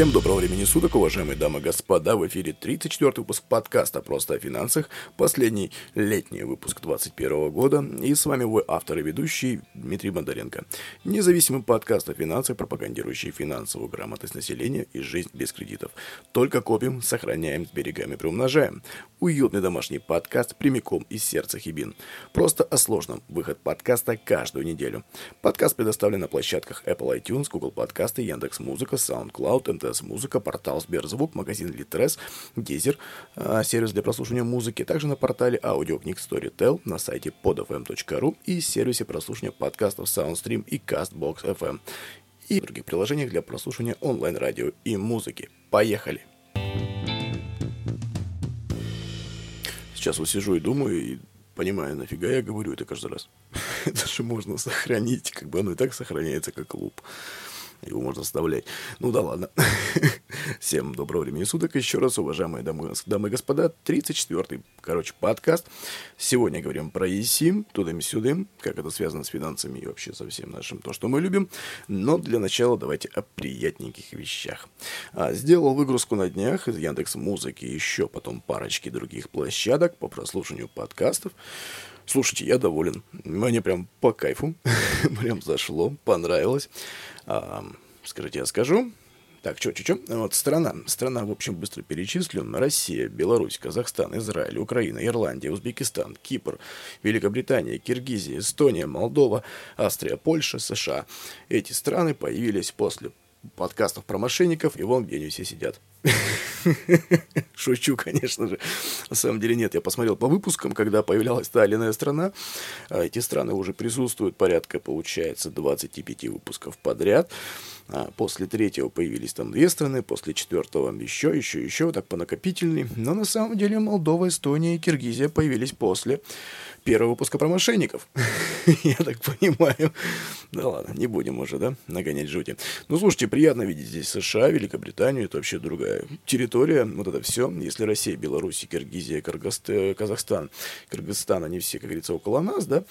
Всем доброго времени суток, уважаемые дамы и господа. В эфире 34 выпуск подкаста «Просто о финансах». Последний летний выпуск 2021 года. И с вами вы автор и ведущий Дмитрий Бондаренко. Независимый подкаст о финансах, пропагандирующий финансовую грамотность населения и жизнь без кредитов. Только копим, сохраняем, сберегаем и приумножаем. Уютный домашний подкаст прямиком из сердца Хибин. Просто о сложном. Выход подкаста каждую неделю. Подкаст предоставлен на площадках Apple iTunes, Google Подкасты, Яндекс.Музыка, SoundCloud, МТС Музыка, портал Сберзвук, магазин Литрес, Дизер, а, сервис для прослушивания музыки, также на портале аудиокниг Storytel, на сайте podfm.ru и сервисе прослушивания подкастов SoundStream и CastBox FM и других приложениях для прослушивания онлайн-радио и музыки. Поехали! Сейчас вот сижу и думаю, и понимаю, нафига я говорю это каждый раз. это же можно сохранить, как бы оно и так сохраняется как луп его можно вставлять. Ну да ладно. Всем доброго времени суток. Еще раз, уважаемые дамы, дамы и господа, 34-й, короче, подкаст. Сегодня говорим про eSIM, тудым-сюдым, как это связано с финансами и вообще со всем нашим, то, что мы любим. Но для начала давайте о приятненьких вещах. А, сделал выгрузку на днях из Яндекс Музыки, еще потом парочки других площадок по прослушиванию подкастов. Слушайте, я доволен. Мне прям по кайфу. прям зашло, понравилось. А, скажите, я скажу. Так, что, что, что? Вот страна. Страна, в общем, быстро перечислю. Россия, Беларусь, Казахстан, Израиль, Украина, Ирландия, Узбекистан, Кипр, Великобритания, Киргизия, Эстония, Молдова, Австрия, Польша, США. Эти страны появились после подкастов про мошенников, и вон где они все сидят. Шучу, конечно же. На самом деле нет. Я посмотрел по выпускам, когда появлялась та или иная страна. А эти страны уже присутствуют порядка, получается, 25 выпусков подряд. А после третьего появились там две страны, после четвертого еще, еще, еще, так по накопительной. Но на самом деле Молдова, Эстония и Киргизия появились после первого выпуска про мошенников. Я так понимаю. Да ладно, не будем уже, да, нагонять жути. Ну, слушайте, приятно видеть здесь США, Великобританию, это вообще другая территория, вот это все. Если Россия, Беларусь, Киргизия, Казахстан, Кыргызстан, они все, как говорится, около нас, да,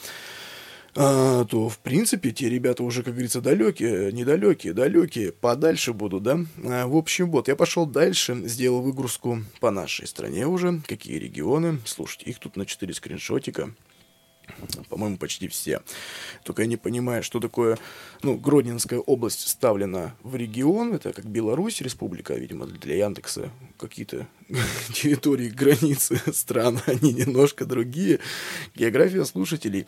а, то, в принципе, те ребята уже, как говорится, далекие, недалекие, далекие, подальше будут, да. А, в общем, вот, я пошел дальше, сделал выгрузку по нашей стране уже, какие регионы. Слушайте, их тут на 4 скриншотика по-моему, почти все. Только я не понимаю, что такое, ну, Гродненская область вставлена в регион, это как Беларусь, республика, видимо, для Яндекса какие-то территории, границы стран, они немножко другие. География слушателей,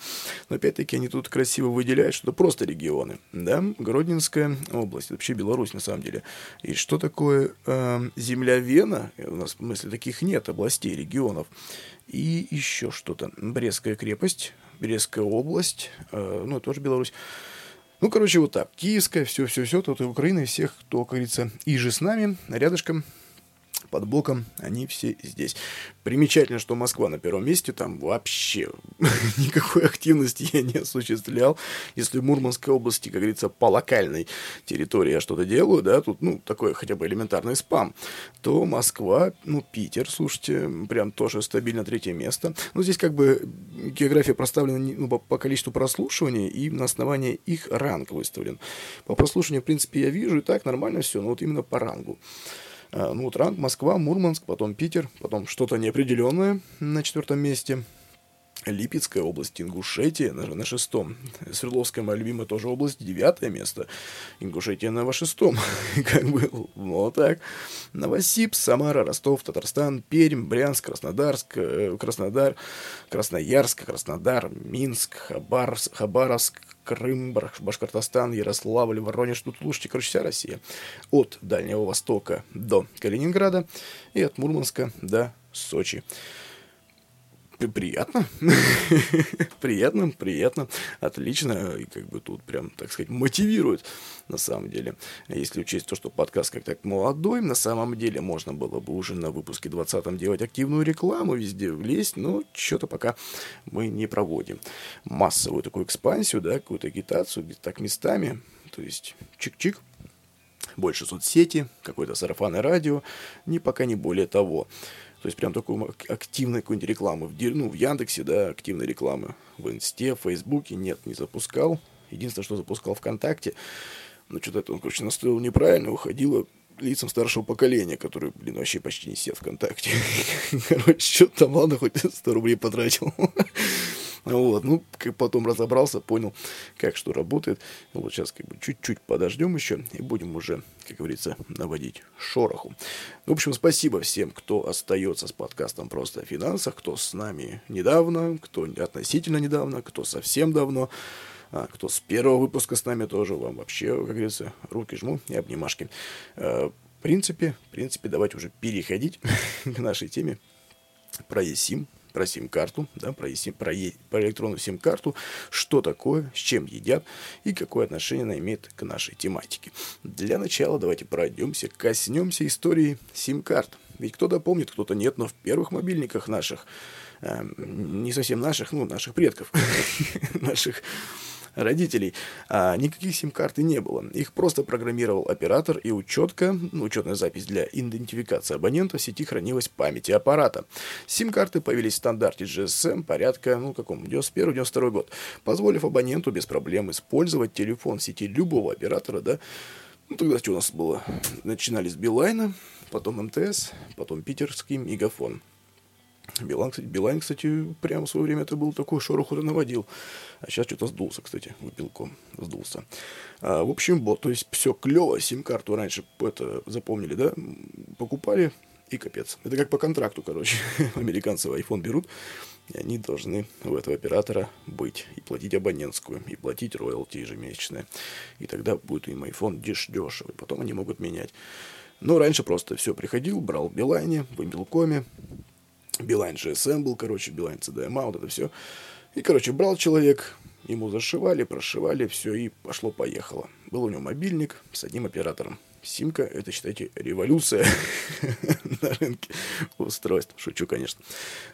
но опять-таки они тут красиво выделяют, что это просто регионы, да, Гродненская область, вообще Беларусь на самом деле. И что такое э, земля Вена, у нас, в смысле, таких нет областей, регионов. И еще что-то. Брестская крепость, Брестская область, э, ну, тоже Беларусь. Ну, короче, вот так. Киевская, все-все-все, тут и Украина, и всех, кто, как говорится, и же с нами, рядышком под боком, они все здесь. Примечательно, что Москва на первом месте, там вообще никакой активности я не осуществлял. Если в Мурманской области, как говорится, по локальной территории я что-то делаю, да, тут, ну, такой хотя бы элементарный спам, то Москва, ну, Питер, слушайте, прям тоже стабильно третье место. Ну, здесь как бы география проставлена ну, по, количеству прослушиваний и на основании их ранг выставлен. По прослушиванию, в принципе, я вижу, и так нормально все, но вот именно по рангу. А, ну, вот ранг Москва, Мурманск, потом Питер, потом что-то неопределенное на четвертом месте. Липецкая область, Ингушетия на, на шестом. Свердловская, моя любимая, тоже область, девятое место. Ингушетия на шестом. как бы, вот так. Новосиб, Самара, Ростов, Татарстан, Пермь, Брянск, Краснодарск, э, Краснодар, Красноярск, Краснодар, Минск, Хабаровск, Хабаровск, Крым, Башкортостан, Ярославль, Воронеж, тут слушайте, короче, вся Россия. От Дальнего Востока до Калининграда и от Мурманска до Сочи приятно. приятно, приятно, отлично. И как бы тут прям, так сказать, мотивирует на самом деле. Если учесть то, что подкаст как так молодой, на самом деле можно было бы уже на выпуске 20 делать активную рекламу, везде влезть, но что-то пока мы не проводим. Массовую такую экспансию, да, какую-то агитацию, так местами, то есть чик-чик, больше соцсети, какое-то сарафанное радио, ни пока не более того. То есть прям такой активной какой-нибудь рекламы. В, ну, в Яндексе, да, активной рекламы. В Инсте, в Фейсбуке нет, не запускал. Единственное, что запускал ВКонтакте. Но что-то это он, короче, настроил неправильно, уходило лицам старшего поколения, которые, блин, вообще почти не сидят ВКонтакте. Короче, что-то там, ладно, хоть 100 рублей потратил. Вот, ну, как потом разобрался, понял, как что работает. Вот сейчас как бы чуть-чуть подождем еще и будем уже, как говорится, наводить шороху. В общем, спасибо всем, кто остается с подкастом просто о финансах, кто с нами недавно, кто относительно недавно, кто совсем давно. А кто с первого выпуска с нами тоже, вам вообще, как говорится, руки жму и обнимашки. Э, в принципе, в принципе, давайте уже переходить к нашей теме про eSIM, про сим-карту, да, про, eSIM, про, e, про электронную сим-карту, что такое, с чем едят и какое отношение она имеет к нашей тематике. Для начала давайте пройдемся, коснемся истории сим-карт. Ведь кто-то помнит, кто-то нет, но в первых мобильниках наших, э, не совсем наших, ну, наших предков, наших родителей, а никаких сим-карты не было. Их просто программировал оператор, и учетка, ну, учетная запись для идентификации абонента в сети хранилась в памяти аппарата. Сим-карты появились в стандарте GSM порядка, ну, каком, 91-92 год, позволив абоненту без проблем использовать телефон в сети любого оператора, да, ну, тогда что у нас было? Начинали с Билайна, потом МТС, потом питерский Мегафон. Билайн, кстати, Билайн, кстати, прямо в свое время это был такой шороху наводил. А сейчас что-то сдулся, кстати, выпилком сдулся. А, в общем, вот, то есть все клево, сим-карту раньше это запомнили, да, покупали, и капец. Это как по контракту, короче. Американцы iPhone берут, и они должны у этого оператора быть. И платить абонентскую, и платить роялти ежемесячное. И тогда будет им iPhone деш дешевый. Потом они могут менять. Но раньше просто все приходил, брал в Билайне, в Мобилкоме, Билайн GSM был, короче, Билайн CDMA, вот это все. И, короче, брал человек, ему зашивали, прошивали, все, и пошло-поехало. Был у него мобильник с одним оператором. Симка – это, считайте, революция на рынке устройств. Шучу, конечно.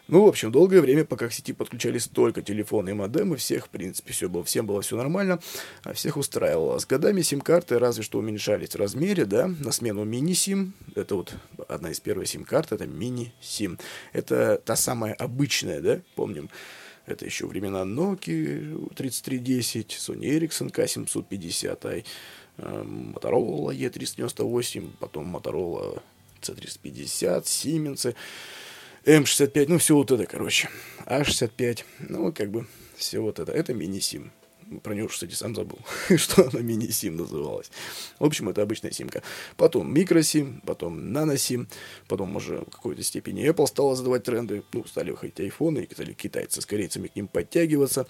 Ну, в общем, долгое время, пока к сети подключались только телефоны и модемы, всех, в принципе, все было, всем было все нормально, а всех устраивало. С годами сим-карты разве что уменьшались в размере, да, на смену мини-сим. Это вот одна из первых сим-карт, это мини-сим. Это та самая обычная, да, помним, это еще времена Nokia 3310, Sony Ericsson K750i, Motorola E398, потом Motorola C350, Siemens, M65, ну, все вот это, короче. A65, ну, как бы, все вот это. Это мини-сим. Про нее, кстати, сам забыл, что она мини-сим называлась. В общем, это обычная симка. Потом микросим, потом наносим, потом уже в какой-то степени Apple стала задавать тренды, ну, стали выходить айфоны, и стали китайцы с корейцами к ним подтягиваться.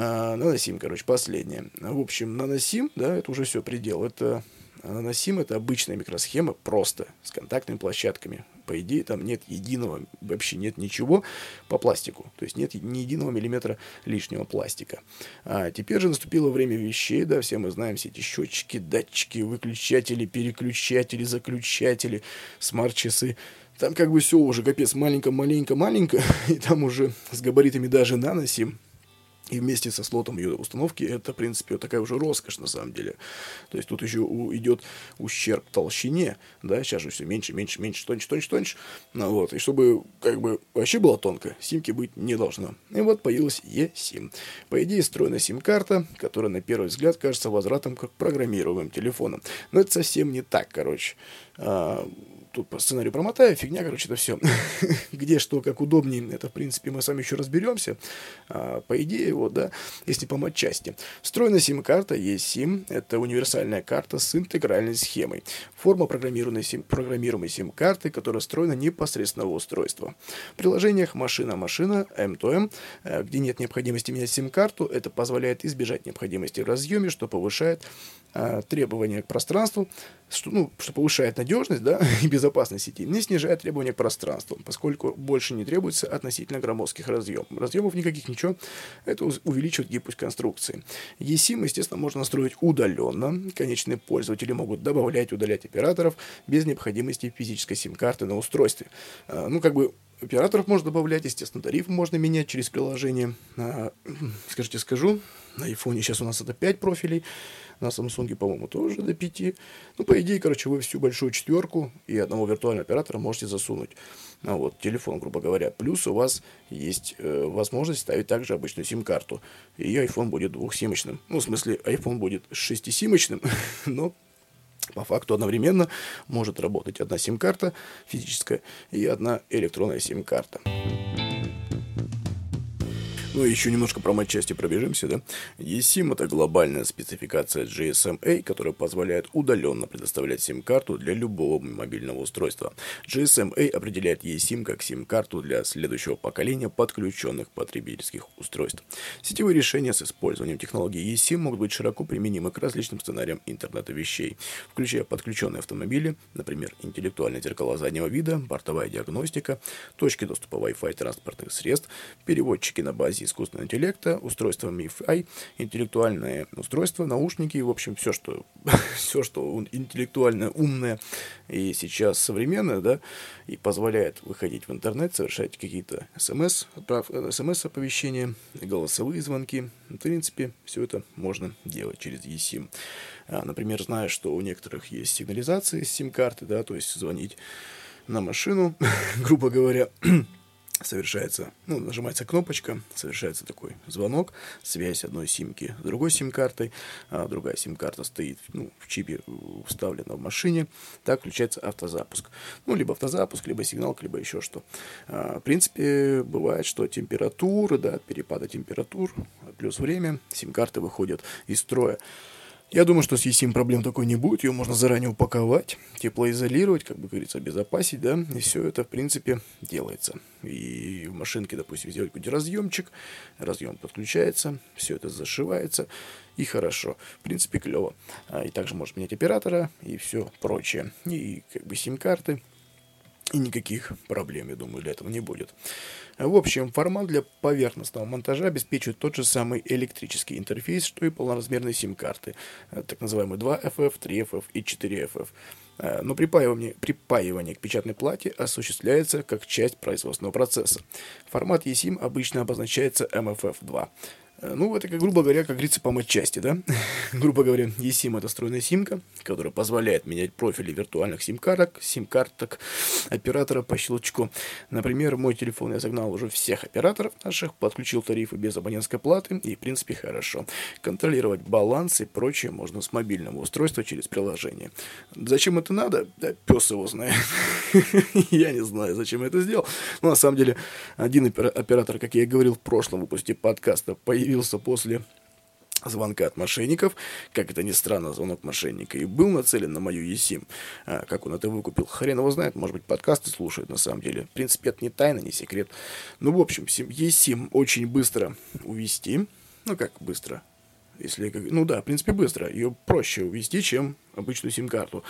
А, наносим, короче, последнее. В общем, наносим, да, это уже все предел. Это наносим, это обычная микросхема, просто, с контактными площадками. По идее, там нет единого, вообще нет ничего по пластику. То есть нет ни единого миллиметра лишнего пластика. А теперь же наступило время вещей, да, все мы знаем все эти счетчики, датчики, выключатели, переключатели, заключатели, смарт-часы. Там как бы все уже капец маленько-маленько-маленько, и там уже с габаритами даже наносим и вместе со слотом ее установки это, в принципе, такая уже роскошь на самом деле. То есть тут еще идет ущерб толщине, да, сейчас же все меньше, меньше, меньше, тоньше, тоньше, тоньше. Ну, вот, и чтобы как бы вообще было тонко, симки быть не должно. И вот появилась eSIM. По идее, встроена сим-карта, которая на первый взгляд кажется возвратом к программируемым телефонам. Но это совсем не так, короче. А, тут по сценарию промотаю, фигня, короче, это все. Где что, как удобнее, это, в принципе, мы с вами еще разберемся. А, по идее, вот, да, если по матчасти. Встроенная сим-карта есть сим, это универсальная карта с интегральной схемой. Форма программируемой, сим, программируемой сим-карты, которая встроена непосредственно в устройство. В приложениях машина-машина, M2M, э, где нет необходимости менять сим-карту, это позволяет избежать необходимости в разъеме, что повышает а, требования к пространству, что, ну, что повышает надежность да, и безопасность сети, не снижает требования к пространству, поскольку больше не требуется относительно громоздких разъемов. Разъемов никаких ничего, это увеличивает гибкость конструкции. eSIM, естественно, можно настроить удаленно. Конечные пользователи могут добавлять, удалять операторов без необходимости физической сим-карты на устройстве. А, ну, как бы операторов можно добавлять, естественно, тариф можно менять через приложение. А, скажите, скажу, на iPhone сейчас у нас это 5 профилей, на Samsung, по-моему, тоже до 5. Ну, по идее, короче, вы всю большую четверку и одного виртуального оператора можете засунуть. А вот, телефон, грубо говоря. Плюс у вас есть э, возможность ставить также обычную сим-карту. И iPhone будет двухсимочным. Ну, в смысле, iPhone будет шестисимочным, но По факту одновременно может работать одна сим-карта физическая и одна электронная сим-карта. Ну еще немножко про матчасти пробежимся, да. eSIM это глобальная спецификация GSMA, которая позволяет удаленно предоставлять сим-карту для любого мобильного устройства. GSMA определяет eSIM как сим-карту для следующего поколения подключенных потребительских устройств. Сетевые решения с использованием технологии eSIM могут быть широко применимы к различным сценариям интернета вещей, включая подключенные автомобили, например, интеллектуальные зеркала заднего вида, бортовая диагностика, точки доступа Wi-Fi транспортных средств, переводчики на базе искусственного интеллекта, устройства MIFI, интеллектуальные устройства, наушники, в общем, все, что, все, что интеллектуально умное и сейчас современное, да, и позволяет выходить в интернет, совершать какие-то смс, смс-оповещения, голосовые звонки. В принципе, все это можно делать через eSIM. А, например, зная, что у некоторых есть сигнализации с сим-карты, да, то есть звонить на машину, грубо говоря, совершается, ну, нажимается кнопочка, совершается такой звонок, связь одной симки с другой сим-картой, а другая сим-карта стоит ну, в чипе, вставлена в машине, так включается автозапуск. Ну, либо автозапуск, либо сигнал, либо еще что. А, в принципе, бывает, что температура, да, от перепада температур, плюс время, сим-карты выходят из строя. Я думаю, что с eSIM проблем такой не будет, ее можно заранее упаковать, теплоизолировать, как бы говорится, обезопасить, да, и все это, в принципе, делается. И в машинке, допустим, сделать какой-нибудь разъемчик, разъем подключается, все это зашивается, и хорошо. В принципе, клево. А, и также можно менять оператора и все прочее. И как бы сим-карты, и никаких проблем, я думаю, для этого не будет. В общем, формат для поверхностного монтажа обеспечивает тот же самый электрический интерфейс, что и полноразмерные сим-карты, э, так называемые 2FF, 3FF и 4FF. Э, но припаивание, припаивание к печатной плате осуществляется как часть производственного процесса. Формат eSIM обычно обозначается MFF2. Э, ну, это, как, грубо говоря, как говорится, по матчасти, да? грубо говоря, eSIM — это встроенная симка, которая позволяет менять профили виртуальных сим-карток, сим-карток оператора по щелчку. Например, мой телефон я загнал уже всех операторов наших, подключил тарифы без абонентской платы, и, в принципе, хорошо. Контролировать баланс и прочее можно с мобильного устройства через приложение. Зачем это надо? Да, пес его знает. я не знаю, зачем я это сделал. Но, на самом деле, один оператор, как я и говорил в прошлом выпуске подкаста, появился появился после звонка от мошенников. Как это ни странно, звонок мошенника и был нацелен на мою eSIM. А, как он это выкупил, хрен его знает. Может быть, подкасты слушает на самом деле. В принципе, это не тайна, не секрет. Ну, в общем, eSIM очень быстро увести. Ну, как быстро? Если, ну да, в принципе, быстро. Ее проще увести, чем обычную сим-карту.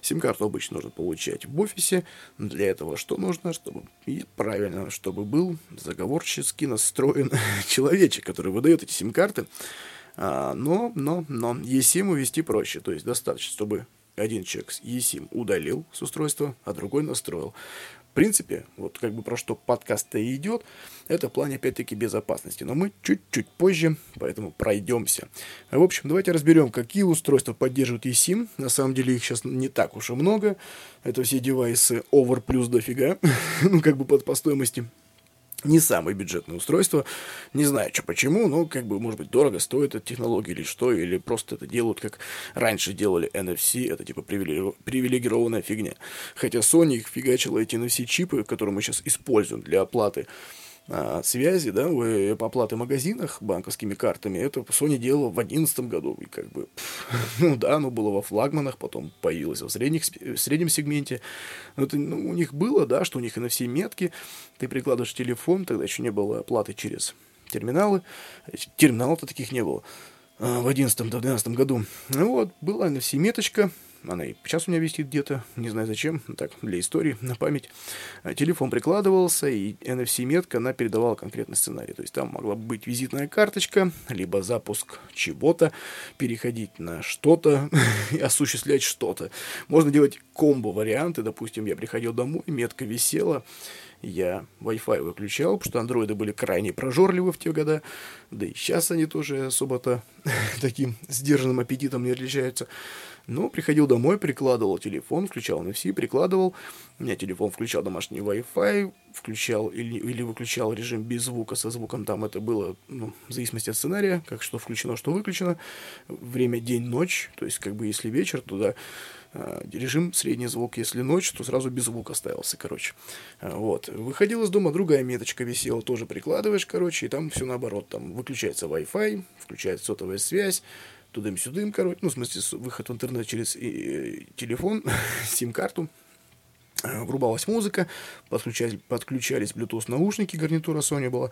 Сим-карту обычно нужно получать в офисе. Для этого что нужно? Чтобы и правильно, чтобы был заговорчески настроен человечек, который выдает эти сим-карты. А, но, но, но eSIM увести проще. То есть достаточно, чтобы один человек eSIM удалил с устройства, а другой настроил принципе, вот как бы про что подкаст-то и идет, это плане, опять-таки, безопасности. Но мы чуть-чуть позже, поэтому пройдемся. В общем, давайте разберем, какие устройства поддерживают eSIM. На самом деле их сейчас не так уж и много. Это все девайсы over плюс дофига, ну, как бы под, по стоимости не самое бюджетное устройство. Не знаю, что почему, но как бы, может быть, дорого стоит эта технология или что, или просто это делают, как раньше делали NFC, это типа привилегированная фигня. Хотя Sony их фигачила эти NFC-чипы, которые мы сейчас используем для оплаты а, связи, да, по оплаты в магазинах банковскими картами, это Sony делала в 2011 году, и как бы, ну да, оно было во флагманах, потом появилось в, средних, в среднем сегменте, но это ну, у них было, да, что у них NFC метки, ты прикладываешь телефон, тогда еще не было оплаты через терминалы, терминалов-то таких не было а, в 2011-2012 году. Ну вот, была NFC-меточка, она и сейчас у меня висит где-то, не знаю зачем, так, для истории, на память. А, телефон прикладывался, и NFC-метка, она передавала конкретный сценарий. То есть там могла быть визитная карточка, либо запуск чего-то, переходить на что-то, осуществлять что-то. Можно делать комбо-варианты, допустим, я приходил домой, метка висела, я Wi-Fi выключал, потому что андроиды были крайне прожорливы в те годы, да и сейчас они тоже особо-то таким сдержанным аппетитом не отличаются. Ну, приходил домой, прикладывал телефон, включал NFC, прикладывал. У меня телефон включал домашний Wi-Fi, включал или, или выключал режим без звука, со звуком там это было, ну, в зависимости от сценария, как что включено, что выключено. Время день-ночь, то есть как бы если вечер, туда э, режим средний звук, если ночь, то сразу без звука ставился, короче. Э, вот. Выходил из дома, другая меточка висела, тоже прикладываешь, короче, и там все наоборот, там выключается Wi-Fi, включается сотовая связь, тудым-сюдым, короче, ну, в смысле, выход в интернет через телефон, сим-карту, врубалась музыка, подключались, подключались Bluetooth наушники, гарнитура Sony была,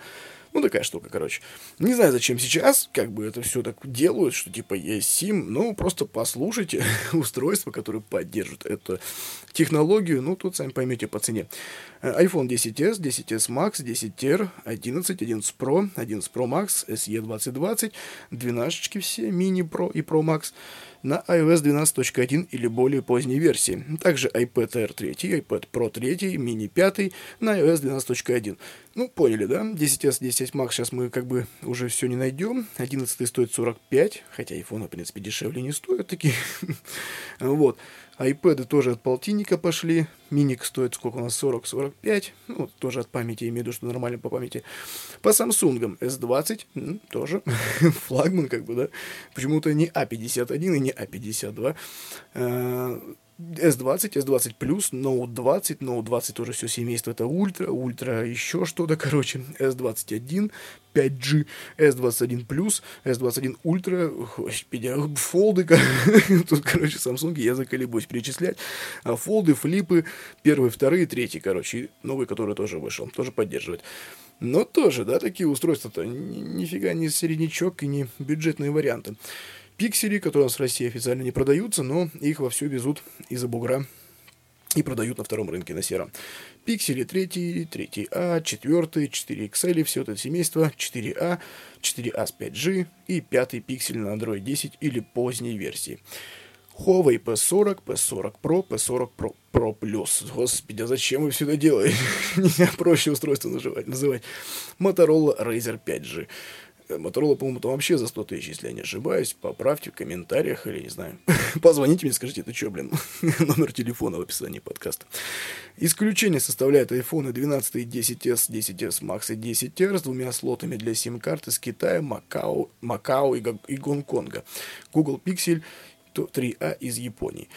ну, такая штука, короче. Не знаю, зачем сейчас, как бы это все так делают, что типа есть SIM, ну, просто послушайте устройства, которые поддерживают эту технологию, ну, тут сами поймете по цене. iPhone 10s, 10s Max, 10R, 11, 11 Pro, 11 Pro Max, SE 2020, 12 все, Mini Pro и Pro Max на iOS 12.1 или более поздней версии. Также iPad Air 3, iPad Pro 3, Mini 5 на iOS 12.1. Ну, поняли, да? 10s, 10s Max сейчас мы как бы уже все не найдем. 11 стоит 45, хотя iPhone, в принципе, дешевле не стоят такие. вот. iPad тоже от полтинника пошли. Миник стоит сколько у нас? 40-45. Ну, тоже от памяти, имею в виду, что нормально по памяти. По Samsung S20 тоже флагман, как бы, да. Почему-то не A51 и не A52. S20, S20 Plus, Note 20, Note 20 тоже все семейство, это Ultra, Ultra еще что-то, короче, S21, 5G, S21 Plus, S21 Ultra, господи, фолды, тут, короче, Samsung, я заколебусь перечислять, а фолды, флипы, первый, второй, третий, короче, новый, который тоже вышел, тоже поддерживает. Но тоже, да, такие устройства-то нифига не среднячок и не бюджетные варианты пиксели, которые у нас в России официально не продаются, но их вовсю везут из-за бугра и продают на втором рынке на сером. Пиксели 3, 3А, 4, 4 XL, все это семейство, 4А, 4А с 5G и пятый пиксель на Android 10 или поздней версии. Huawei P40, P40 Pro, P40 Pro, Pro Plus. Господи, а зачем вы все это делаете? Нельзя проще устройство называть. Motorola Razer 5G. Моторола, по-моему, там вообще за 100 тысяч, если я не ошибаюсь. Поправьте в комментариях или, не знаю, позвоните мне, скажите, это что, блин? Номер телефона в описании подкаста. Исключение составляют iPhone 12, 10s, 10s Max и 10R с двумя слотами для сим-карт из Китая, Макао, Макао и, и Гонконга. Google Pixel 3A из Японии.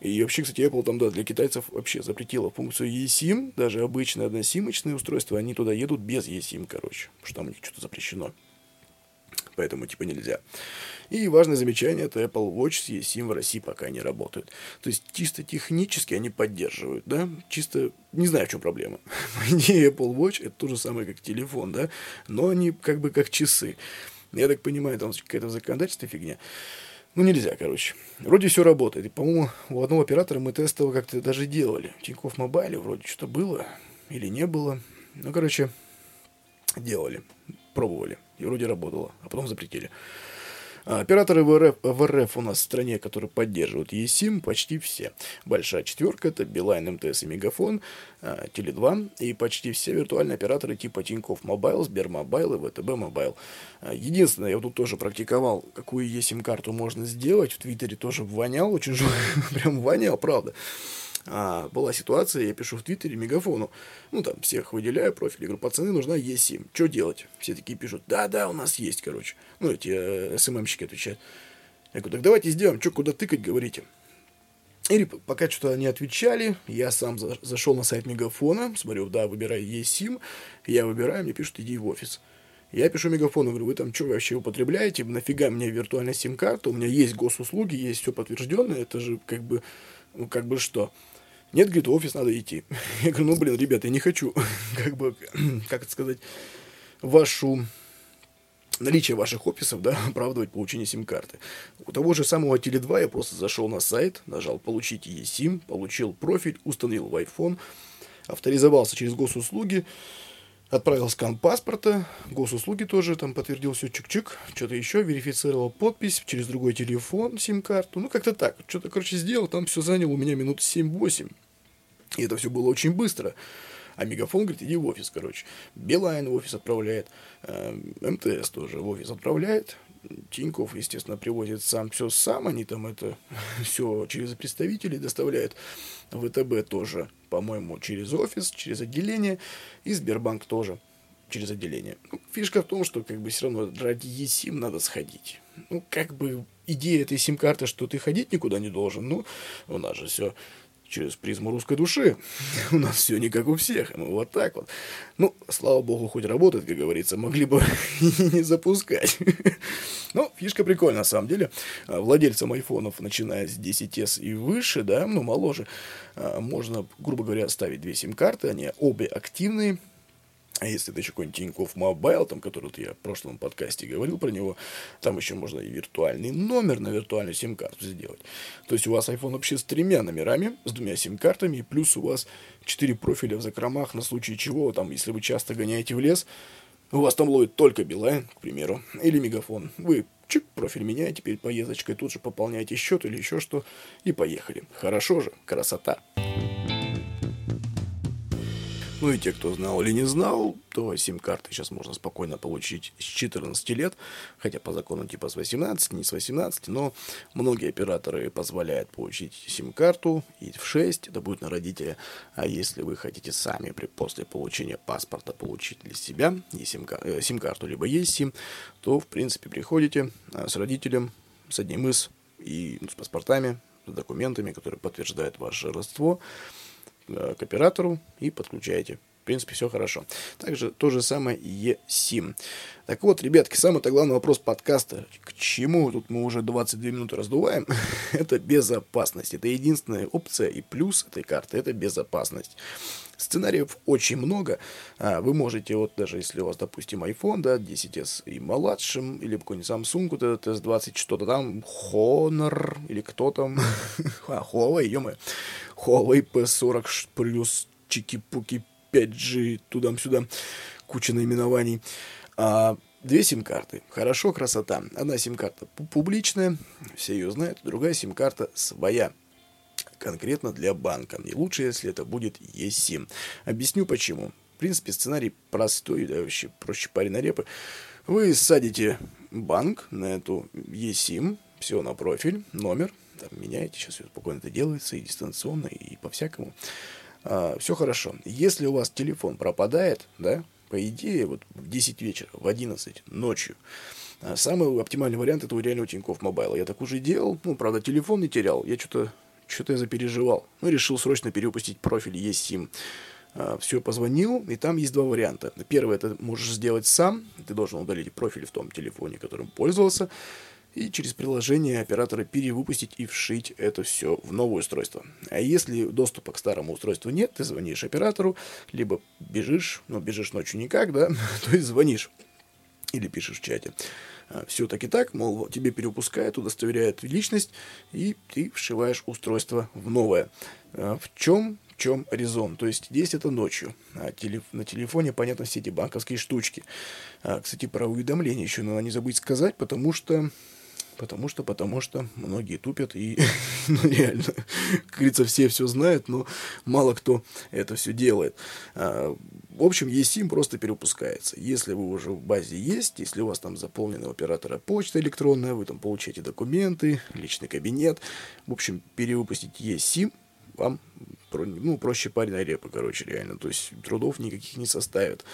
И вообще, кстати, Apple там, да, для китайцев вообще запретила функцию eSIM, даже обычные односимочные устройства, они туда едут без eSIM, короче, потому что там у них что-то запрещено поэтому типа нельзя. И важное замечание, это Apple Watch с eSIM в России пока не работают. То есть чисто технически они поддерживают, да, чисто, не знаю, в чем проблема. Идее, Apple Watch это то же самое, как телефон, да, но они как бы как часы. Я так понимаю, там какая-то законодательная фигня. Ну, нельзя, короче. Вроде все работает. И, по-моему, у одного оператора мы тестово как-то даже делали. В Тинькофф Мобайле вроде что-то было или не было. Ну, короче, делали, пробовали и вроде работало, а потом запретили. А операторы в РФ, в РФ у нас в стране, которые поддерживают eSIM, почти все. Большая четверка, это Билайн, МТС и Мегафон, а, Теле2, и почти все виртуальные операторы типа Тинькофф Мобайл, Сбермобайл и ВТБ Мобайл. А, единственное, я тут тоже практиковал, какую eSIM-карту можно сделать, в Твиттере тоже вонял, очень прям вонял, правда а, была ситуация, я пишу в Твиттере Мегафону, ну, там, всех выделяю, профили, говорю, пацаны, нужна eSIM, что делать? Все такие пишут, да-да, у нас есть, короче. Ну, эти э, СММщики отвечают. Я говорю, так давайте сделаем, что, куда тыкать, говорите. Или пока что-то они отвечали, я сам за, зашел на сайт Мегафона, смотрю, да, выбираю eSIM, я выбираю, мне пишут, иди в офис. Я пишу Мегафону, говорю, вы там что вообще употребляете, нафига мне виртуальная сим-карта, у меня есть госуслуги, есть все подтвержденное, это же как бы, ну как бы что. Нет, говорит, в офис надо идти. Я говорю, ну, блин, ребята, я не хочу, как бы, как это сказать, вашу наличие ваших офисов, да, оправдывать получение сим-карты. У того же самого Теле2 я просто зашел на сайт, нажал «Получить eSIM», получил профиль, установил в iPhone, авторизовался через госуслуги, отправил скан паспорта, госуслуги тоже там подтвердил все чик-чик, что-то еще, верифицировал подпись через другой телефон, сим-карту, ну как-то так, что-то, короче, сделал, там все заняло у меня минут 7-8. И это все было очень быстро. А Мегафон говорит, иди в офис, короче. Билайн в офис отправляет, э, МТС тоже в офис отправляет. Тиньков, естественно, привозит сам все сам, они там это все через представителей доставляют. ВТБ тоже, по-моему, через офис, через отделение, и Сбербанк тоже через отделение. Ну, фишка в том, что как бы все равно ради eSIM надо сходить. Ну, как бы идея этой сим-карты, что ты ходить никуда не должен, ну, у нас же все через призму русской души. У нас все не как у всех, мы вот так вот. Ну, слава богу, хоть работает, как говорится, могли бы и не запускать. Ну, фишка прикольная, на самом деле. А, владельцам айфонов, начиная с 10s и выше, да, ну, моложе, а, можно, грубо говоря, ставить две сим-карты, они обе активные, а если это еще какой-нибудь Тинькофф Мобайл, там, который вот я в прошлом подкасте говорил про него, там еще можно и виртуальный номер на виртуальную сим-карту сделать. То есть у вас iPhone вообще с тремя номерами, с двумя сим-картами, и плюс у вас четыре профиля в закромах, на случай чего, там, если вы часто гоняете в лес, у вас там ловит только Билайн, к примеру, или Мегафон. Вы чик, профиль меняете перед поездочкой, тут же пополняете счет или еще что, и поехали. Хорошо же, красота. Ну и те, кто знал или не знал, то сим-карты сейчас можно спокойно получить с 14 лет, хотя по закону типа с 18, не с 18, но многие операторы позволяют получить сим-карту и в 6, это будет на родителя, а если вы хотите сами при, после получения паспорта получить для себя э, сим-карту, либо есть сим, то в принципе приходите а, с родителем, с одним из, и ну, с паспортами, с документами, которые подтверждают ваше родство, к оператору и подключаете. В принципе, все хорошо. Также то же самое eSIM. Так вот, ребятки, самый-то главный вопрос подкаста, к чему тут мы уже 22 минуты раздуваем, это безопасность. Это единственная опция и плюс этой карты, это безопасность. Сценариев очень много. А, вы можете, вот даже если у вас, допустим, iPhone, да, 10s и младшим, или какой-нибудь Samsung, вот этот S20, что-то там, Honor, или кто там, а, Huawei, ё Huawei P40 плюс чики-пуки 5G, туда-сюда, куча наименований. А, две сим-карты. Хорошо, красота. Одна сим-карта публичная, все ее знают, другая сим-карта своя конкретно для банка. И лучше, если это будет eSIM. Объясню почему. В принципе, сценарий простой, да, вообще проще парень репы. Вы садите банк на эту eSIM, все на профиль, номер, там, меняете, сейчас все спокойно это делается, и дистанционно, и по-всякому. А, все хорошо. Если у вас телефон пропадает, да, по идее, вот в 10 вечера, в 11 ночью, а, самый оптимальный вариант это у реально у Тинькофф Мобайла. Я так уже делал, ну, правда, телефон не терял, я что-то что-то я запереживал. Ну, решил срочно перевыпустить профиль eSIM. А, все, позвонил, и там есть два варианта. Первый, это можешь сделать сам, ты должен удалить профиль в том телефоне, которым пользовался, и через приложение оператора перевыпустить и вшить это все в новое устройство. А если доступа к старому устройству нет, ты звонишь оператору, либо бежишь, ну, бежишь ночью никак, да, то есть звонишь или пишешь в чате. А, все таки так, мол, тебе перепускают, удостоверяют личность, и ты вшиваешь устройство в новое. А, в чем в чем резон. То есть здесь это ночью. А телеф- на телефоне, понятно, все эти банковские штучки. А, кстати, про уведомления еще надо не забыть сказать, потому что Потому что, потому что многие тупят и, ну, реально, как говорится, все все знают, но мало кто это все делает. А, в общем, eSIM просто перепускается. Если вы уже в базе есть, если у вас там заполнена оператора почта электронная, вы там получаете документы, личный кабинет, в общем, перевыпустить eSIM вам ну, проще парень репа, короче, реально. То есть трудов никаких не составит.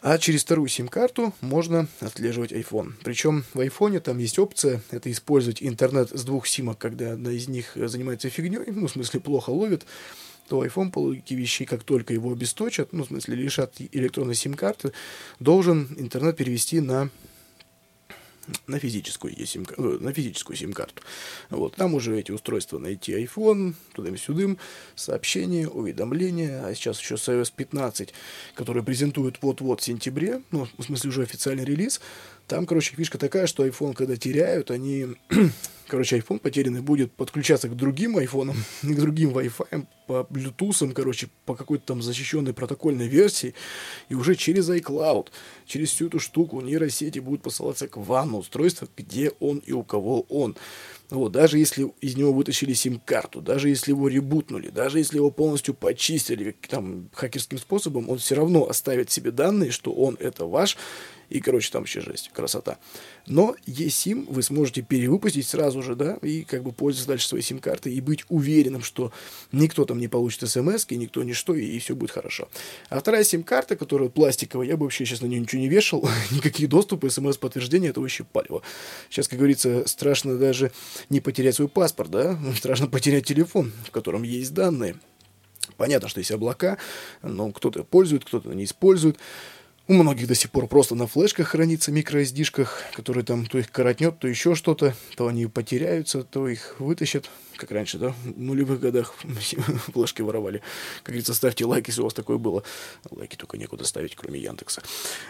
А через вторую сим-карту можно отслеживать iPhone. Причем в iPhone там есть опция, это использовать интернет с двух симок, когда одна из них занимается фигней, ну, в смысле, плохо ловит, то iPhone по логике вещей, как только его обесточат, ну, в смысле, лишат электронной сим-карты, должен интернет перевести на на физическую сим э, на физическую сим-карту. Вот, там уже эти устройства найти iPhone, туда-сюдым, сообщения, уведомления, а сейчас еще с iOS 15, который презентуют вот-вот в сентябре, ну, в смысле уже официальный релиз, там, короче, фишка такая, что iPhone, когда теряют, они короче, iPhone потерянный будет подключаться к другим айфонам, к другим Wi-Fi, по Bluetooth, короче, по какой-то там защищенной протокольной версии, и уже через iCloud, через всю эту штуку нейросети будут посылаться к вам на устройство, где он и у кого он. Вот, даже если из него вытащили сим-карту, даже если его ребутнули, даже если его полностью почистили там, хакерским способом, он все равно оставит себе данные, что он это ваш, И, короче, там вообще жесть, красота. Но eSIM вы сможете перевыпустить сразу же, да, и как бы пользоваться дальше своей сим-картой и быть уверенным, что никто там не получит смс никто ничто, и, и все будет хорошо. А вторая сим-карта, которая пластиковая, я бы вообще сейчас на нее ничего не вешал, никакие доступы, смс-подтверждения, это вообще палево. Сейчас, как говорится, страшно даже не потерять свой паспорт, да, страшно потерять телефон, в котором есть данные. Понятно, что есть облака, но кто-то пользует, кто-то не использует. У многих до сих пор просто на флешках хранится, микро-SD-шках, которые там то их коротнет, то еще что-то, то они потеряются, то их вытащат как раньше, да, в нулевых годах флешки воровали. Как говорится, ставьте лайк, если у вас такое было. Лайки только некуда ставить, кроме Яндекса.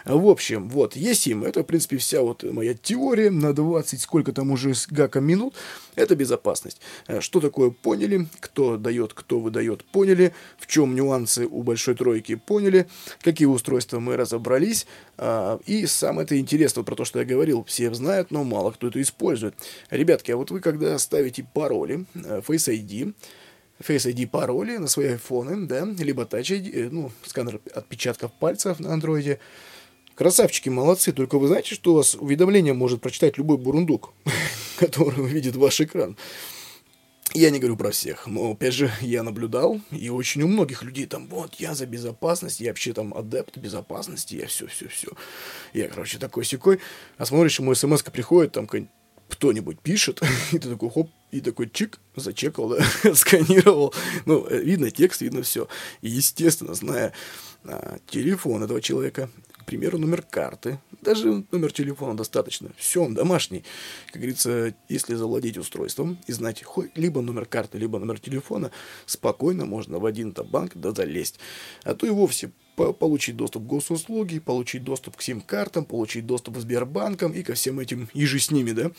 В общем, вот, ESIM, это, в принципе, вся вот моя теория на 20, сколько там уже с гаком минут, это безопасность. Э, что такое поняли, кто дает, кто выдает, поняли, в чем нюансы у большой тройки, поняли, какие устройства мы разобрались, а, и самое это интересно, про то, что я говорил, все знают, но мало кто это использует. Ребятки, а вот вы когда ставите пароли, э, Face ID, Face ID пароли на свои айфоны, да, либо Touch ID, э, ну, сканер отпечатков пальцев на андроиде, Красавчики, молодцы. Только вы знаете, что у вас уведомление может прочитать любой бурундук, который увидит ваш экран. Я не говорю про всех, но, опять же, я наблюдал, и очень у многих людей там, вот, я за безопасность, я вообще там адепт безопасности, я все-все-все. Я, короче, такой секой. А смотришь, ему смс приходит, там кто-нибудь пишет, и ты такой, хоп, и такой чик, зачекал, да, сканировал. Ну, э, видно текст, видно все. И, естественно, зная а, телефон этого человека, примеру, номер карты, даже номер телефона достаточно. Все, он домашний. Как говорится, если завладеть устройством и знать хоть либо номер карты, либо номер телефона, спокойно можно в один то банк да залезть. А то и вовсе получить доступ к госуслуги, получить доступ к сим-картам, получить доступ к Сбербанкам и ко всем этим и же с ними, да.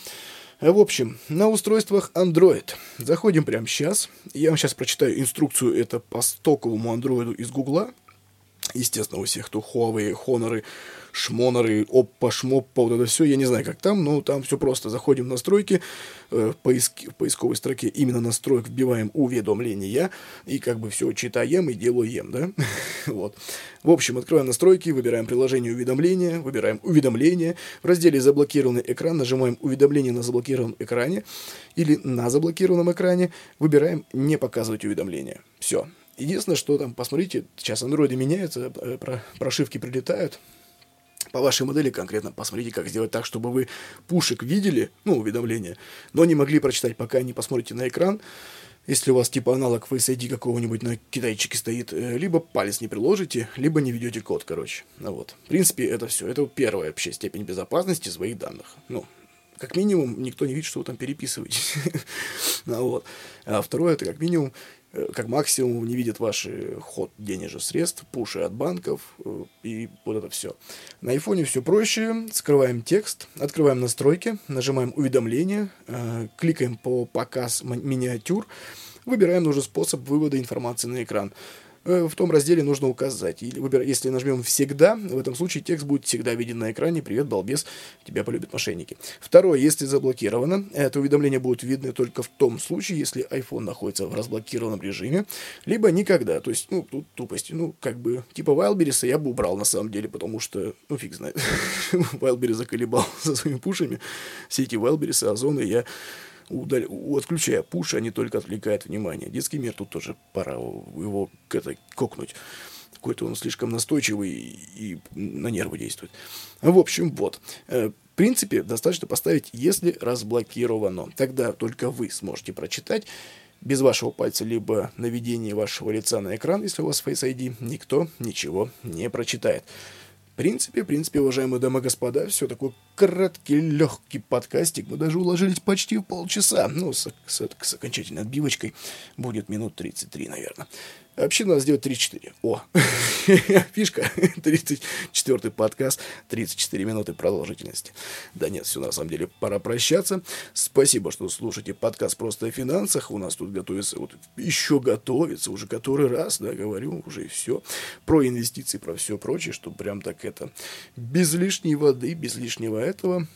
В общем, на устройствах Android. Заходим прямо сейчас. Я вам сейчас прочитаю инструкцию это по стоковому Android из Гугла. Естественно, у всех, Huawei, Honor, Шмоноры, Оппа, Шмоппа, вот это все, я не знаю, как там, но там все просто. Заходим в настройки, э, поиски, в поисковой строке именно настроек вбиваем уведомления, и как бы все читаем и делаем, да? вот. В общем, открываем настройки, выбираем приложение уведомления, выбираем уведомления. В разделе «Заблокированный экран» нажимаем «Уведомление на заблокированном экране» или «На заблокированном экране», выбираем «Не показывать уведомления». Все. Единственное, что там, посмотрите, сейчас андроиды меняются, э, прошивки прилетают. По вашей модели конкретно посмотрите, как сделать так, чтобы вы пушек видели, ну, уведомления, но не могли прочитать, пока не посмотрите на экран. Если у вас типа аналог Face ID какого-нибудь на китайчике стоит, э, либо палец не приложите, либо не ведете код, короче. Ну вот. В принципе, это все. Это первая вообще степень безопасности своих данных. Ну, как минимум, никто не видит, что вы там переписываете. ну, вот. А второе, это как минимум, как максимум не видят ваши ход денежных средств, пуши от банков э, и вот это все. На айфоне все проще. Скрываем текст, открываем настройки, нажимаем уведомления, э, кликаем по показ миниатюр, выбираем нужный способ вывода информации на экран. Э, в том разделе нужно указать. Или выбирать, если нажмем «Всегда», в этом случае текст будет всегда виден на экране. «Привет, балбес, тебя полюбят мошенники». Второе, если заблокировано, это уведомления будут видны только в том случае, если iPhone находится в разблокированном режиме, либо никогда. То есть, ну, тут тупость. Ну, как бы, типа Wildberries я бы убрал на самом деле, потому что, ну, фиг знает. Wildberries заколебал со своими пушами. Все эти Wildberries, Озоны я удаль... отключая пуш, они только отвлекают внимание. Детский мир тут тоже пора его это, кокнуть. Какой-то он слишком настойчивый и на нервы действует. В общем, вот. Э, в принципе, достаточно поставить «если разблокировано». Тогда только вы сможете прочитать без вашего пальца, либо наведения вашего лица на экран, если у вас Face ID, никто ничего не прочитает принципе, в принципе, уважаемые дамы и господа, все такой краткий, легкий подкастик. Мы даже уложились почти в полчаса. Ну, с, с, с окончательной отбивочкой будет минут 33, наверное. Вообще надо сделать 34. О, фишка. 34 подкаст, 34 минуты продолжительности. Да нет, все на самом деле, пора прощаться. Спасибо, что слушаете подкаст «Просто о финансах». У нас тут готовится, вот еще готовится, уже который раз, да, говорю, уже все. Про инвестиции, про все прочее, что прям так это без лишней воды, без лишнего этого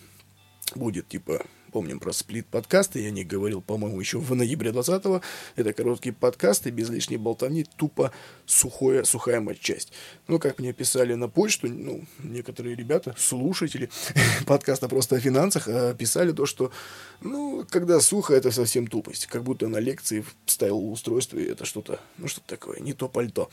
будет, типа, помним про сплит-подкасты, я не говорил, по-моему, еще в ноябре 20-го. Это короткие подкасты, без лишней болтовни, тупо сухое, сухая матчасть. Ну, как мне писали на почту, ну, некоторые ребята, слушатели подкаста просто о финансах, а, писали то, что, ну, когда сухо, это совсем тупость. Как будто на лекции вставил устройство, и это что-то, ну, что-то такое, не то пальто.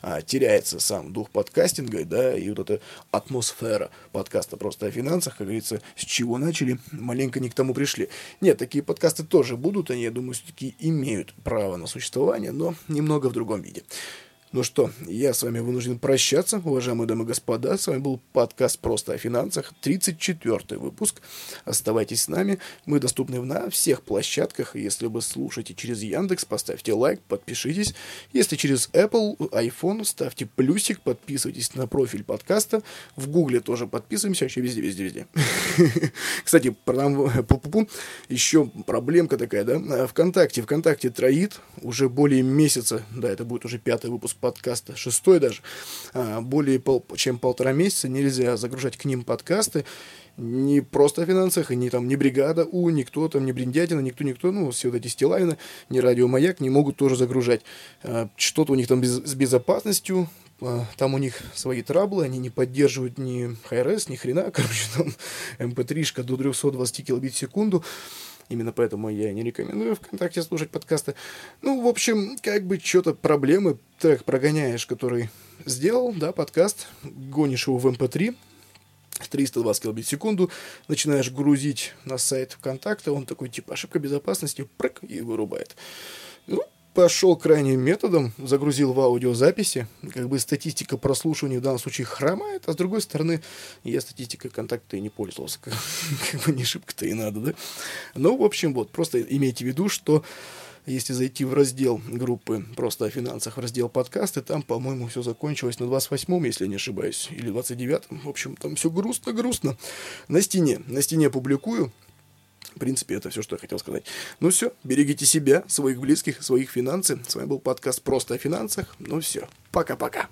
А, теряется сам дух подкастинга, да, и вот эта атмосфера подкаста просто о финансах, как говорится, с чего начали, маленько не к тому пришли. Нет, такие подкасты тоже будут, они, я думаю, все-таки имеют право на существование, но немного в другом виде. Ну что, я с вами вынужден прощаться, уважаемые дамы и господа. С вами был подкаст «Просто о финансах», 34 выпуск. Оставайтесь с нами. Мы доступны на всех площадках. Если вы слушаете через Яндекс, поставьте лайк, подпишитесь. Если через Apple, iPhone, ставьте плюсик, подписывайтесь на профиль подкаста. В Гугле тоже подписываемся, вообще везде, везде, везде. Кстати, еще проблемка такая, да? Вконтакте, ВКонтакте троит уже более месяца, да, это будет уже пятый выпуск подкаста, шестой даже, а, более пол, чем полтора месяца нельзя загружать к ним подкасты, не просто о финансах, и не там, не бригада У, никто там, не Бриндятина, никто, никто, ну, все вот эти Стилавины, не Радио Маяк не могут тоже загружать. А, что-то у них там без, с безопасностью, а, там у них свои траблы, они не поддерживают ни ХРС, ни хрена, короче, там mp3 до 320 килобит в секунду, Именно поэтому я не рекомендую ВКонтакте слушать подкасты. Ну, в общем, как бы что-то проблемы трек прогоняешь, который сделал, да, подкаст, гонишь его в MP3, эм 320 килобит в секунду, начинаешь грузить на сайт ВКонтакта, он такой, типа, ошибка безопасности, прыг, и вырубает. Ну, пошел крайним методом, загрузил в аудиозаписи, как бы статистика прослушивания в данном случае хромает, а с другой стороны, я статистикой контакта и не пользовался, как, как бы не шибко-то и надо, да. Ну, в общем, вот, просто имейте в виду, что если зайти в раздел группы «Просто о финансах», в раздел «Подкасты», там, по-моему, все закончилось на 28-м, если не ошибаюсь, или 29-м. В общем, там все грустно-грустно. На стене, на стене публикую, в принципе, это все, что я хотел сказать. Ну все, берегите себя, своих близких, своих финансы. С вами был подкаст «Просто о финансах». Ну все, пока-пока.